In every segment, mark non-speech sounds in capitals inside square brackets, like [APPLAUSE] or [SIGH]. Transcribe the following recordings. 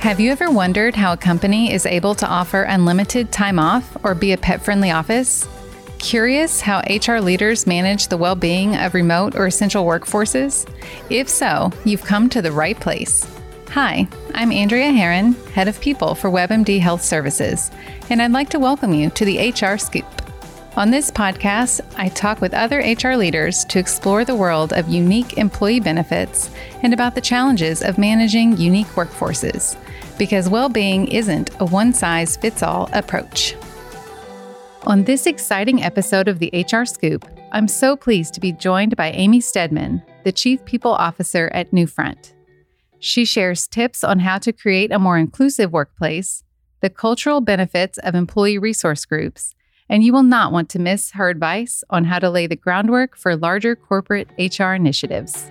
Have you ever wondered how a company is able to offer unlimited time off or be a pet friendly office? Curious how HR leaders manage the well being of remote or essential workforces? If so, you've come to the right place. Hi, I'm Andrea Herron, Head of People for WebMD Health Services, and I'd like to welcome you to the HR Scoop. On this podcast, I talk with other HR leaders to explore the world of unique employee benefits and about the challenges of managing unique workforces, because well being isn't a one size fits all approach. On this exciting episode of the HR Scoop, I'm so pleased to be joined by Amy Stedman, the Chief People Officer at Newfront. She shares tips on how to create a more inclusive workplace, the cultural benefits of employee resource groups, and you will not want to miss her advice on how to lay the groundwork for larger corporate HR initiatives.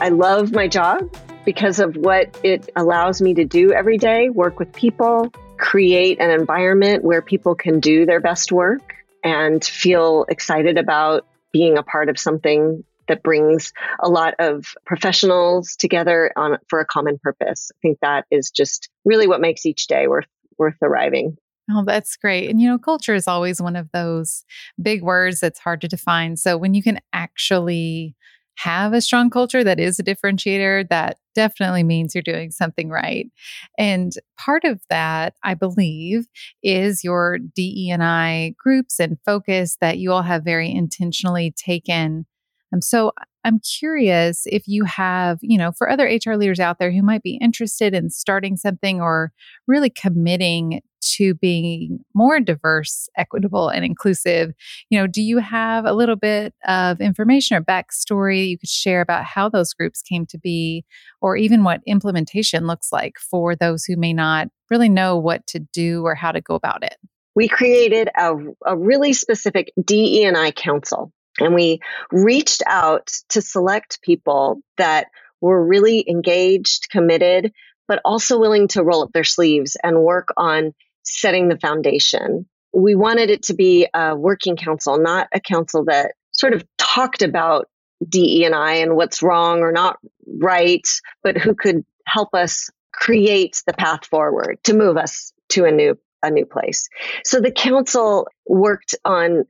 I love my job because of what it allows me to do every day work with people, create an environment where people can do their best work and feel excited about being a part of something that brings a lot of professionals together on for a common purpose. I think that is just really what makes each day worth worth arriving. Oh, that's great. And you know, culture is always one of those big words that's hard to define. So when you can actually have a strong culture that is a differentiator, that definitely means you're doing something right. And part of that, I believe, is your DE&I groups and focus that you all have very intentionally taken um, so I'm curious if you have, you know, for other HR leaders out there who might be interested in starting something or really committing to being more diverse, equitable, and inclusive, you know, do you have a little bit of information or backstory you could share about how those groups came to be, or even what implementation looks like for those who may not really know what to do or how to go about it? We created a, a really specific DE and I council and we reached out to select people that were really engaged, committed, but also willing to roll up their sleeves and work on setting the foundation. We wanted it to be a working council, not a council that sort of talked about DE and I and what's wrong or not right, but who could help us create the path forward to move us to a new a new place. So the council worked on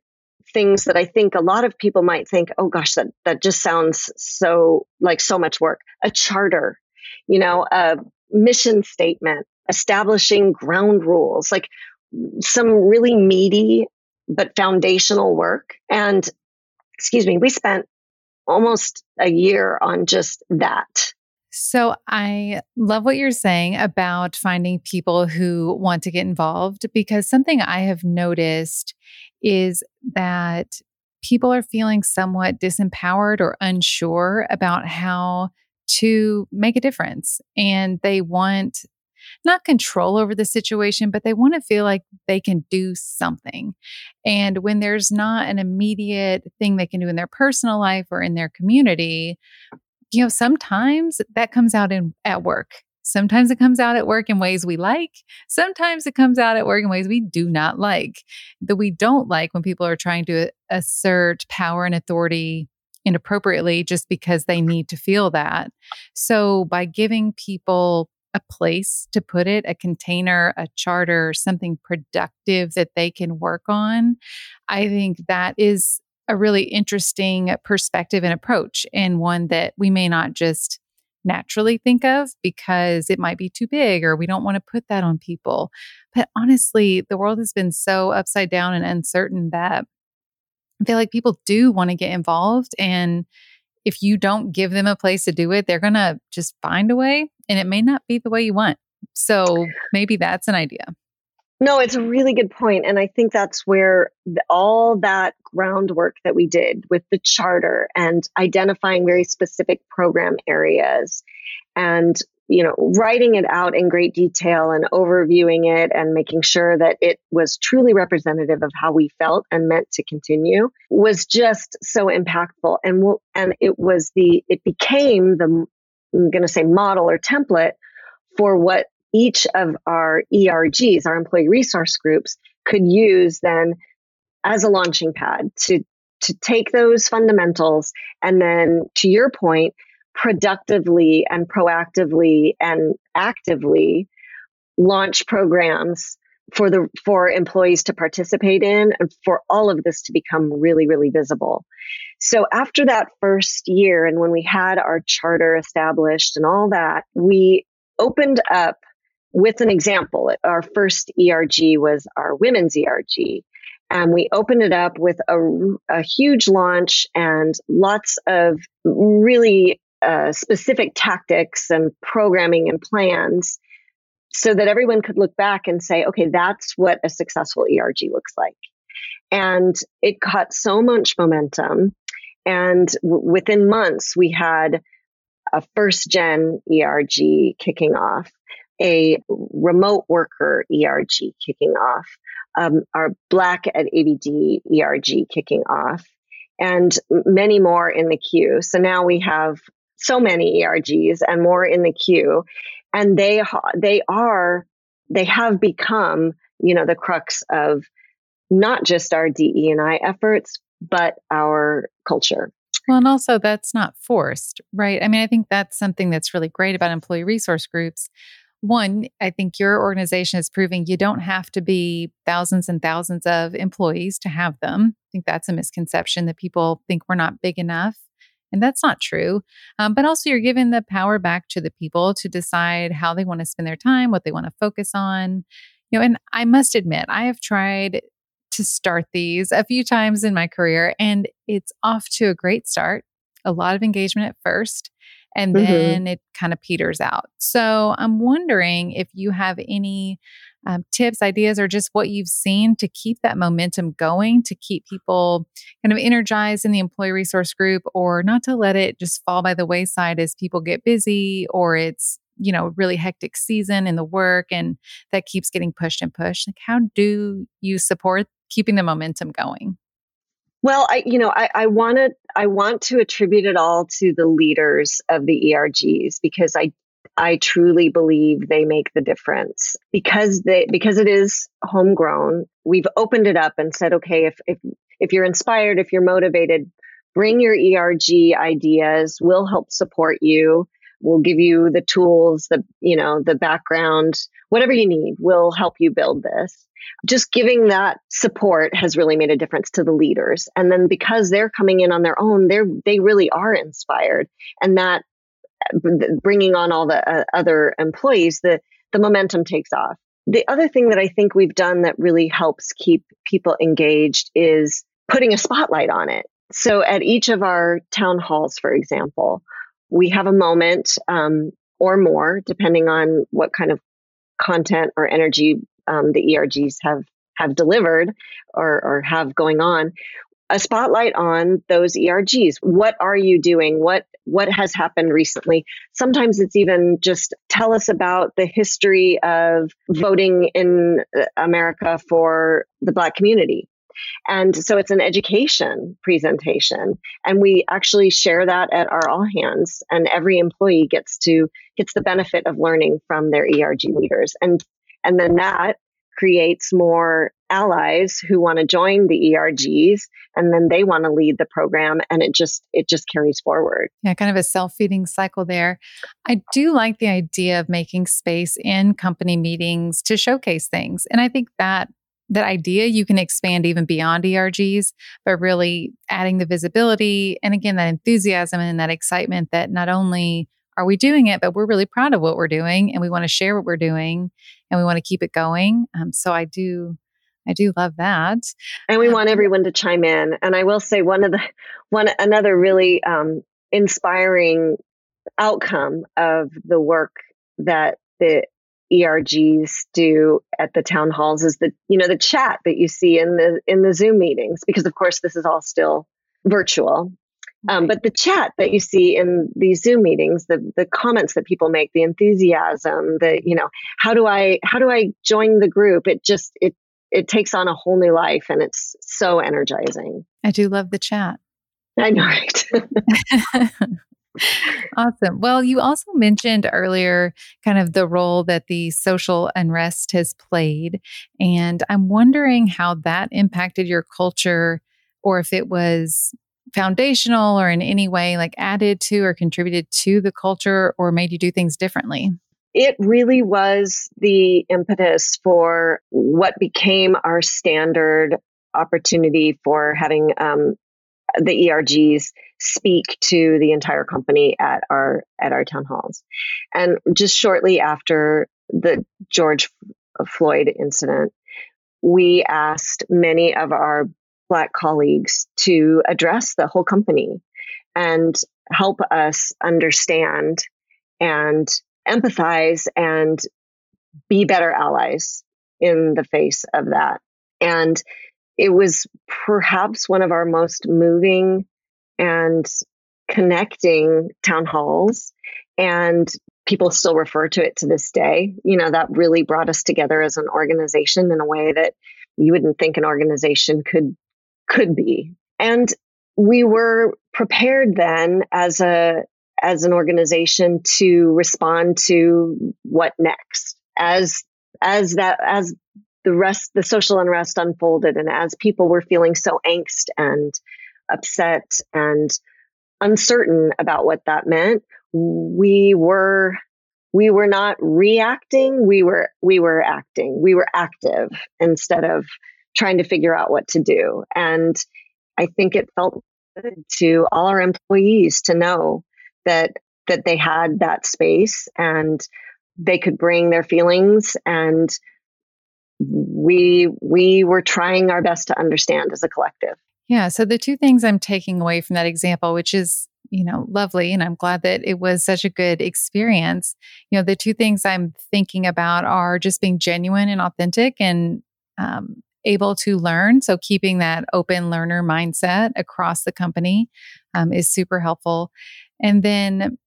things that I think a lot of people might think, oh gosh, that, that just sounds so like so much work. A charter, you know, a mission statement, establishing ground rules, like some really meaty but foundational work. And excuse me, we spent almost a year on just that. So I love what you're saying about finding people who want to get involved because something I have noticed is that people are feeling somewhat disempowered or unsure about how to make a difference. And they want not control over the situation, but they want to feel like they can do something. And when there's not an immediate thing they can do in their personal life or in their community, you know, sometimes that comes out in at work. Sometimes it comes out at work in ways we like. Sometimes it comes out at work in ways we do not like. That we don't like when people are trying to assert power and authority inappropriately just because they need to feel that. So by giving people a place to put it, a container, a charter, something productive that they can work on, I think that is a really interesting perspective and approach, and one that we may not just naturally think of because it might be too big or we don't want to put that on people. But honestly, the world has been so upside down and uncertain that I feel like people do want to get involved. And if you don't give them a place to do it, they're going to just find a way and it may not be the way you want. So maybe that's an idea. No, it's a really good point, and I think that's where the, all that groundwork that we did with the charter and identifying very specific program areas, and you know, writing it out in great detail and overviewing it and making sure that it was truly representative of how we felt and meant to continue was just so impactful. And and it was the it became the I'm going to say model or template for what each of our ERGs, our employee resource groups, could use then as a launching pad to to take those fundamentals and then to your point productively and proactively and actively launch programs for the for employees to participate in and for all of this to become really really visible. So after that first year and when we had our charter established and all that we opened up with an example. Our first erg was our women's erg and we opened it up with a, a huge launch and lots of really uh, specific tactics and programming and plans so that everyone could look back and say, okay, that's what a successful ERG looks like. And it caught so much momentum. And w- within months, we had a first gen ERG kicking off, a remote worker ERG kicking off, um, our Black at ABD ERG kicking off, and many more in the queue. So now we have so many ERGs and more in the queue, and they they are they have become you know the crux of not just our DE and I efforts, but our culture. Well, and also that's not forced, right? I mean, I think that's something that's really great about employee resource groups one, I think your organization is proving you don't have to be thousands and thousands of employees to have them. I think that's a misconception that people think we're not big enough. And that's not true. Um, but also, you're giving the power back to the people to decide how they want to spend their time, what they want to focus on. You know, and I must admit, I have tried to start these a few times in my career, and it's off to a great start. A lot of engagement at first and mm-hmm. then it kind of peters out. So I'm wondering if you have any um, tips, ideas, or just what you've seen to keep that momentum going, to keep people kind of energized in the employee resource group, or not to let it just fall by the wayside as people get busy or it's you know really hectic season in the work and that keeps getting pushed and pushed. Like how do you support keeping the momentum going? Well, I, you know, I, I want to, I want to attribute it all to the leaders of the ERGs because I, I truly believe they make the difference because they, because it is homegrown. We've opened it up and said, okay, if, if, if you're inspired, if you're motivated, bring your ERG ideas. We'll help support you. We'll give you the tools, the, you know, the background, whatever you need. We'll help you build this just giving that support has really made a difference to the leaders. And then because they're coming in on their own, they're, they really are inspired. And that bringing on all the uh, other employees, the, the momentum takes off. The other thing that I think we've done that really helps keep people engaged is putting a spotlight on it. So at each of our town halls, for example, we have a moment um, or more, depending on what kind of content or energy um, the ERGs have have delivered or, or have going on a spotlight on those ERGs. What are you doing? What what has happened recently? Sometimes it's even just tell us about the history of voting in uh, America for the black community. And so it's an education presentation and we actually share that at our all hands and every employee gets to gets the benefit of learning from their ERG leaders. And and then that creates more allies who want to join the ERGs and then they want to lead the program and it just it just carries forward. Yeah, kind of a self-feeding cycle there. I do like the idea of making space in company meetings to showcase things. And I think that that idea you can expand even beyond ERGs, but really adding the visibility and again that enthusiasm and that excitement that not only are we doing it? But we're really proud of what we're doing and we want to share what we're doing and we want to keep it going. Um, so I do. I do love that. And we um, want everyone to chime in. And I will say one of the one another really um, inspiring outcome of the work that the ERGs do at the town halls is the you know the chat that you see in the in the Zoom meetings because of course this is all still virtual um, but the chat that you see in these Zoom meetings, the the comments that people make, the enthusiasm, the you know, how do I how do I join the group? It just it it takes on a whole new life, and it's so energizing. I do love the chat. [LAUGHS] I know, right? [LAUGHS] awesome. Well, you also mentioned earlier kind of the role that the social unrest has played. And I'm wondering how that impacted your culture or if it was foundational or in any way like added to or contributed to the culture or made you do things differently? It really was the impetus for what became our standard opportunity for having um, the ERGs speak to the entire company at our at our town halls. And just shortly after the George Floyd incident, we asked many of our Black colleagues to address the whole company and help us understand and empathize and be better allies in the face of that. And it was perhaps one of our most moving and connecting town halls. And people still refer to it to this day. You know, that really brought us together as an organization in a way that you wouldn't think an organization could could be. And we were prepared then as a as an organization to respond to what next as as that as the rest the social unrest unfolded and as people were feeling so angst and upset and uncertain about what that meant we were we were not reacting we were we were acting we were active instead of trying to figure out what to do. And i think it felt good to all our employees to know that that they had that space and they could bring their feelings. And we we were trying our best to understand as a collective. Yeah. So the two things i'm taking away from that example which is you know lovely and i'm glad that it was such a good experience you know the two things i'm thinking about are just being genuine and authentic and um, able to learn so keeping that open learner mindset across the company um, is super helpful and then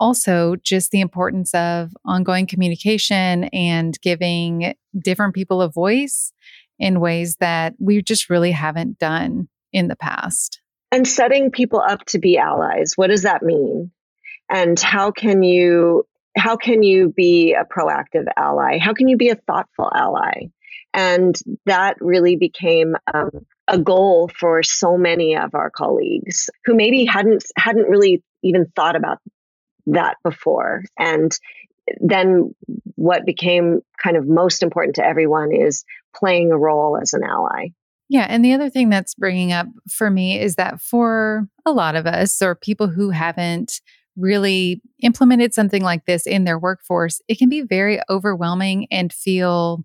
also just the importance of ongoing communication and giving different people a voice in ways that we just really haven't done in the past. And setting people up to be allies. What does that mean? And how can you how can you be a proactive ally? How can you be a thoughtful ally? And that really became um, a goal for so many of our colleagues who maybe hadn't hadn't really even thought about that before. And then what became kind of most important to everyone is playing a role as an ally. Yeah. And the other thing that's bringing up for me is that for a lot of us or people who haven't really implemented something like this in their workforce, it can be very overwhelming and feel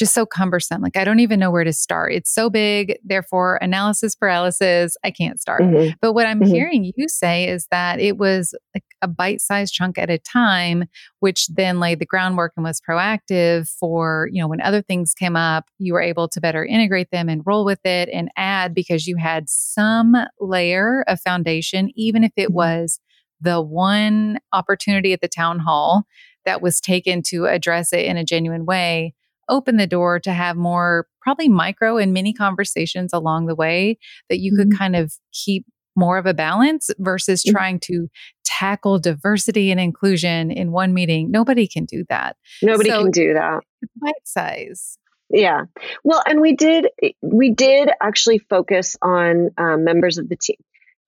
just so cumbersome. Like I don't even know where to start. It's so big, therefore analysis paralysis, I can't start. Mm-hmm. But what I'm mm-hmm. hearing you say is that it was like a bite-sized chunk at a time, which then laid the groundwork and was proactive for, you know, when other things came up, you were able to better integrate them and roll with it and add because you had some layer of foundation, even if it mm-hmm. was the one opportunity at the town hall that was taken to address it in a genuine way open the door to have more probably micro and mini conversations along the way that you mm-hmm. could kind of keep more of a balance versus mm-hmm. trying to tackle diversity and inclusion in one meeting. Nobody can do that. Nobody so, can do that. Bite size. Yeah. Well, and we did we did actually focus on um, members of the team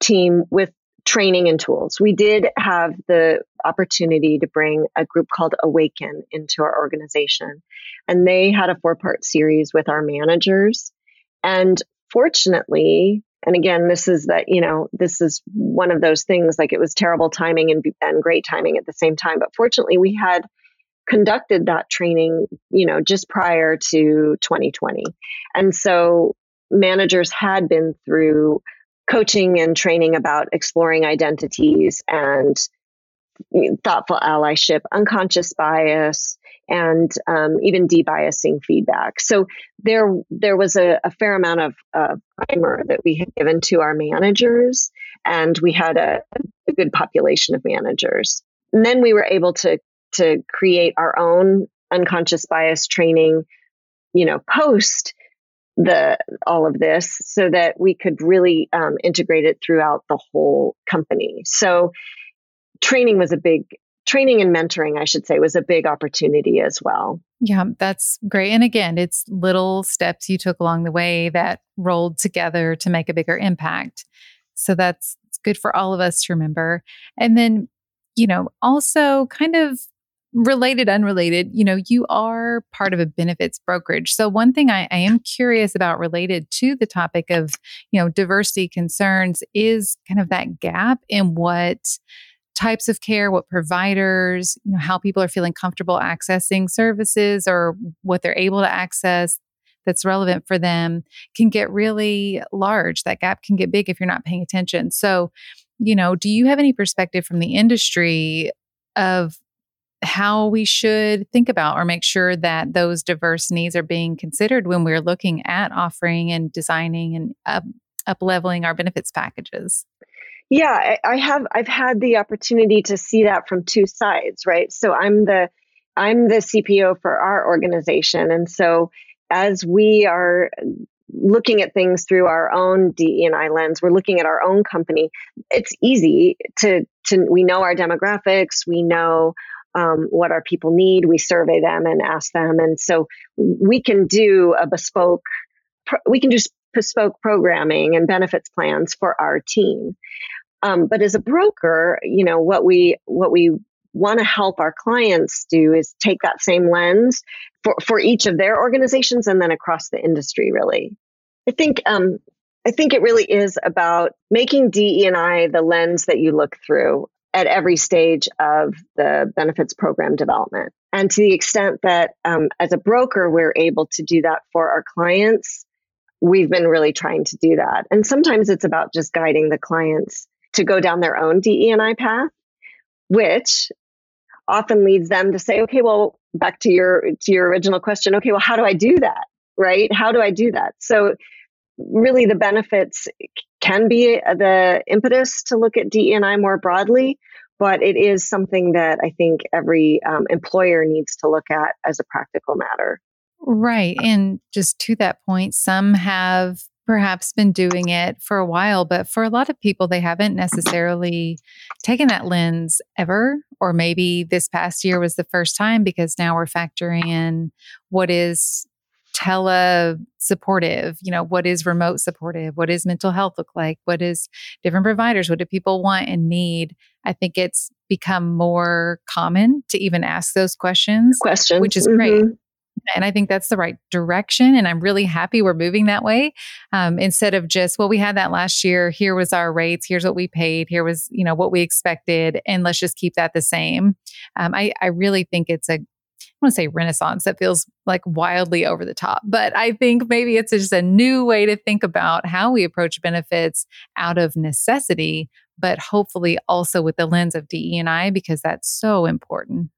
team with training and tools. We did have the opportunity to bring a group called Awaken into our organization, and they had a four part series with our managers. And fortunately, and again, this is that, you know, this is one of those things like it was terrible timing and, and great timing at the same time. But fortunately, we had conducted that training, you know, just prior to 2020. And so managers had been through coaching and training about exploring identities and thoughtful allyship, unconscious bias, and um, even debiasing feedback. So there, there was a, a fair amount of uh, primer that we had given to our managers, and we had a, a good population of managers. And then we were able to to create our own unconscious bias training, you know, post the all of this so that we could really um, integrate it throughout the whole company. So training was a big training and mentoring i should say was a big opportunity as well. Yeah that's great. And again it's little steps you took along the way that rolled together to make a bigger impact. So that's good for all of us to remember. And then, you know, also kind of related, unrelated, you know, you are part of a benefits brokerage. So one thing I, I, am curious about related to the topic of, you know, diversity concerns is kind of that gap in what types of care, what providers, you know, how people are feeling comfortable accessing services or what they're able to access that's relevant for them can get really large. That gap can get big if you're not paying attention. So, you know, do you have any perspective from the industry of how we should think about or make sure that those diverse needs are being considered when we're looking at offering and designing and up, up leveling our benefits packages? Yeah, I have I've had the opportunity to see that from two sides, right? So I'm the I'm the CPO for our organization and so as we are looking at things through our own DE&I lens, we're looking at our own company. It's easy to to we know our demographics, we know um, what our people need. We survey them and ask them. And so we can do a bespoke, we can do bespoke programming and benefits plans for our team. Um, but as a broker, you know, what we, what we want to help our clients do is take that same lens for, for each of their organizations and then across the industry, really. I think, um, I think it really is about making DE&I the lens that you look through at every stage of the benefits program development. And to the extent that um, as a broker, we're able to do that for our clients, we've been really trying to do that. And sometimes it's about just guiding the clients to go down their own DE&I path, which often leads them to say, okay, well, back to your to your original question, okay, well, how do I do that? Right? How do I do that? So really the benefits can be the impetus to look at DEI more broadly, but it is something that I think every um, employer needs to look at as a practical matter. Right. And just to that point, some have perhaps been doing it for a while, but for a lot of people, they haven't necessarily taken that lens ever. Or maybe this past year was the first time because now we're factoring in what is tele supportive you know what is remote supportive what is mental health look like what is different providers what do people want and need i think it's become more common to even ask those questions questions which is mm-hmm. great and I think that's the right direction. And I'm really happy we're moving that way. Um, instead of just, well, we had that last year. Here was our rates. Here's what we paid. Here was, you know, what we expected. And let's just keep that the same. Um, I, I really think it's a want to say renaissance that feels like wildly over the top, but I think maybe it's just a new way to think about how we approach benefits out of necessity, but hopefully also with the lens of DE&I because that's so important.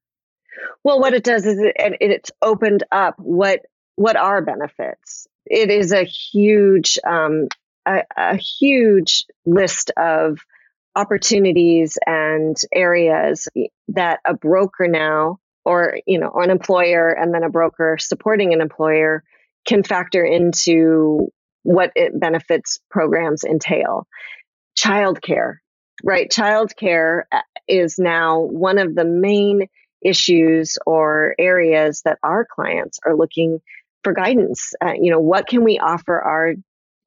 Well, what it does is it, it's opened up what what are benefits. It is a huge um, a, a huge list of opportunities and areas that a broker now or you know an employer and then a broker supporting an employer can factor into what it benefits programs entail. Childcare right? Childcare uh, is now one of the main issues or areas that our clients are looking for guidance. Uh, you know what can we offer our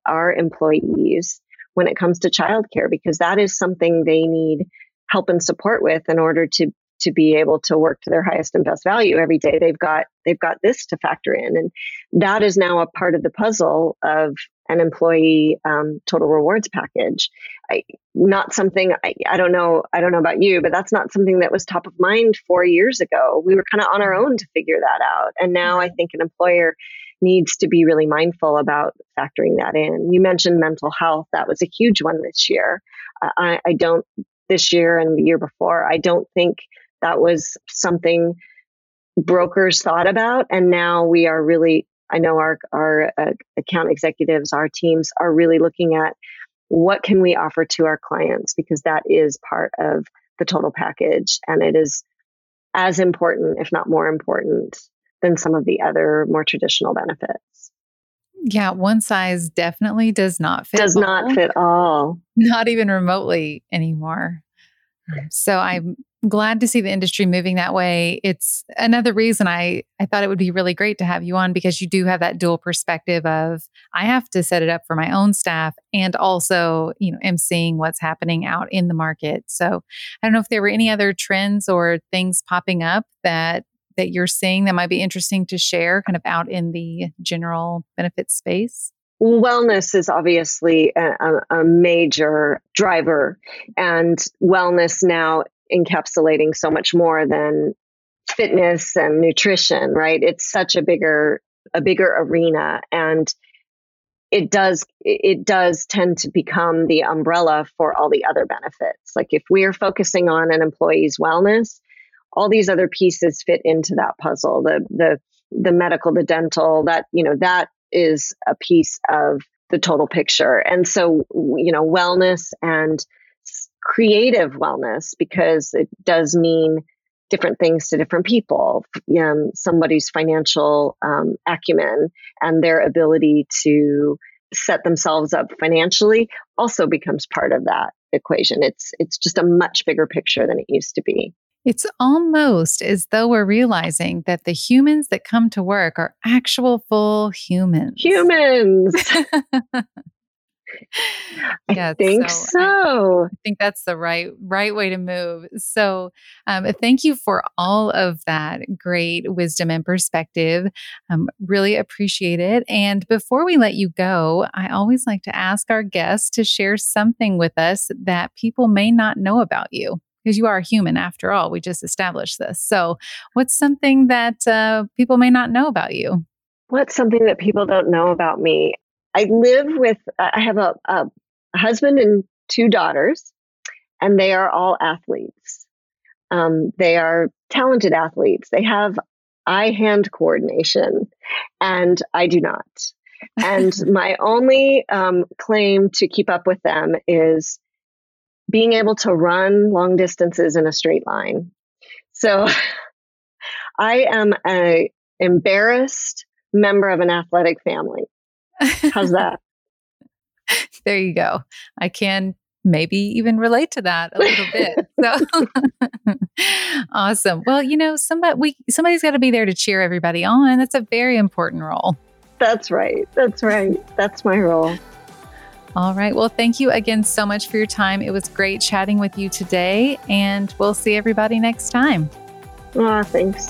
our employees when it comes to childcare? Because that is something they need help and support with in order to to be able to work to their highest and best value every day they've got they've got this to factor in. And that is now a part of the puzzle of an employee um, total rewards package. I, not something I, I don't know i don't know about you but that's not something that was top of mind four years ago. We were kind of on our own to figure that out. And now i think an employer needs to be really mindful about factoring that in. You mentioned mental health. That was a huge one this year. Uh, I, I don't this year and the year before i don't think that was something brokers thought about. And now we are really, I know our, our uh, account executives, our teams are really looking at what can we offer to our clients because that is part of the total package. And it is as important, if not more important, than some of the other more traditional benefits. Yeah, one size definitely does not fit. Does all. not fit all. Not even remotely anymore. So I'm glad to see the industry moving that way. It's another reason I I thought it would be really great to have you on because you do have that dual perspective of I have to set it up for my own staff and also, you know, am seeing what's happening out in the market. So, I don't know if there were any other trends or things popping up that that you're seeing that might be interesting to share kind of out in the general benefit space. Wellness is obviously a, a major driver, and wellness now encapsulating so much more than fitness and nutrition, right? It's such a bigger a bigger arena and it does it does tend to become the umbrella for all the other benefits. Like if we're focusing on an employee's wellness, all these other pieces fit into that puzzle. The the the medical, the dental, that you know that is a piece of the total picture. And so you know wellness and creative wellness because it does mean different things to different people. Um, somebody's financial um, acumen and their ability to set themselves up financially also becomes part of that equation. It's it's just a much bigger picture than it used to be. It's almost as though we're realizing that the humans that come to work are actual full humans. Humans. [LAUGHS] yeah, I think so. so. I, think that's the right right way to move. So, um, thank you for all of that great wisdom and perspective. Um, really appreciate it. And before we let you go, I always like to ask our guests to share something with us that people may not know about you. Because you are a human after all, we just established this. So, what's something that uh, people may not know about you? What's something that people don't know about me? I live with, I have a, a husband and two daughters, and they are all athletes. Um, they are talented athletes. They have eye hand coordination, and I do not. And [LAUGHS] my only um, claim to keep up with them is being able to run long distances in a straight line. So [LAUGHS] I am a embarrassed member of an athletic family. How's that? [LAUGHS] there you go. I can maybe even relate to that a little bit. So [LAUGHS] awesome. Well, you know, somebody we somebody's got to be there to cheer everybody on. That's a very important role. That's right. That's right. That's my role. All right. Well, thank you again so much for your time. It was great chatting with you today, and we'll see everybody next time. Ah, oh, thanks.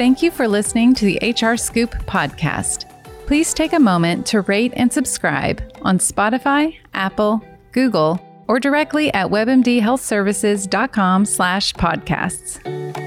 Thank you for listening to the HR Scoop podcast please take a moment to rate and subscribe on Spotify, Apple, Google, or directly at webmdhealthservices.com slash podcasts.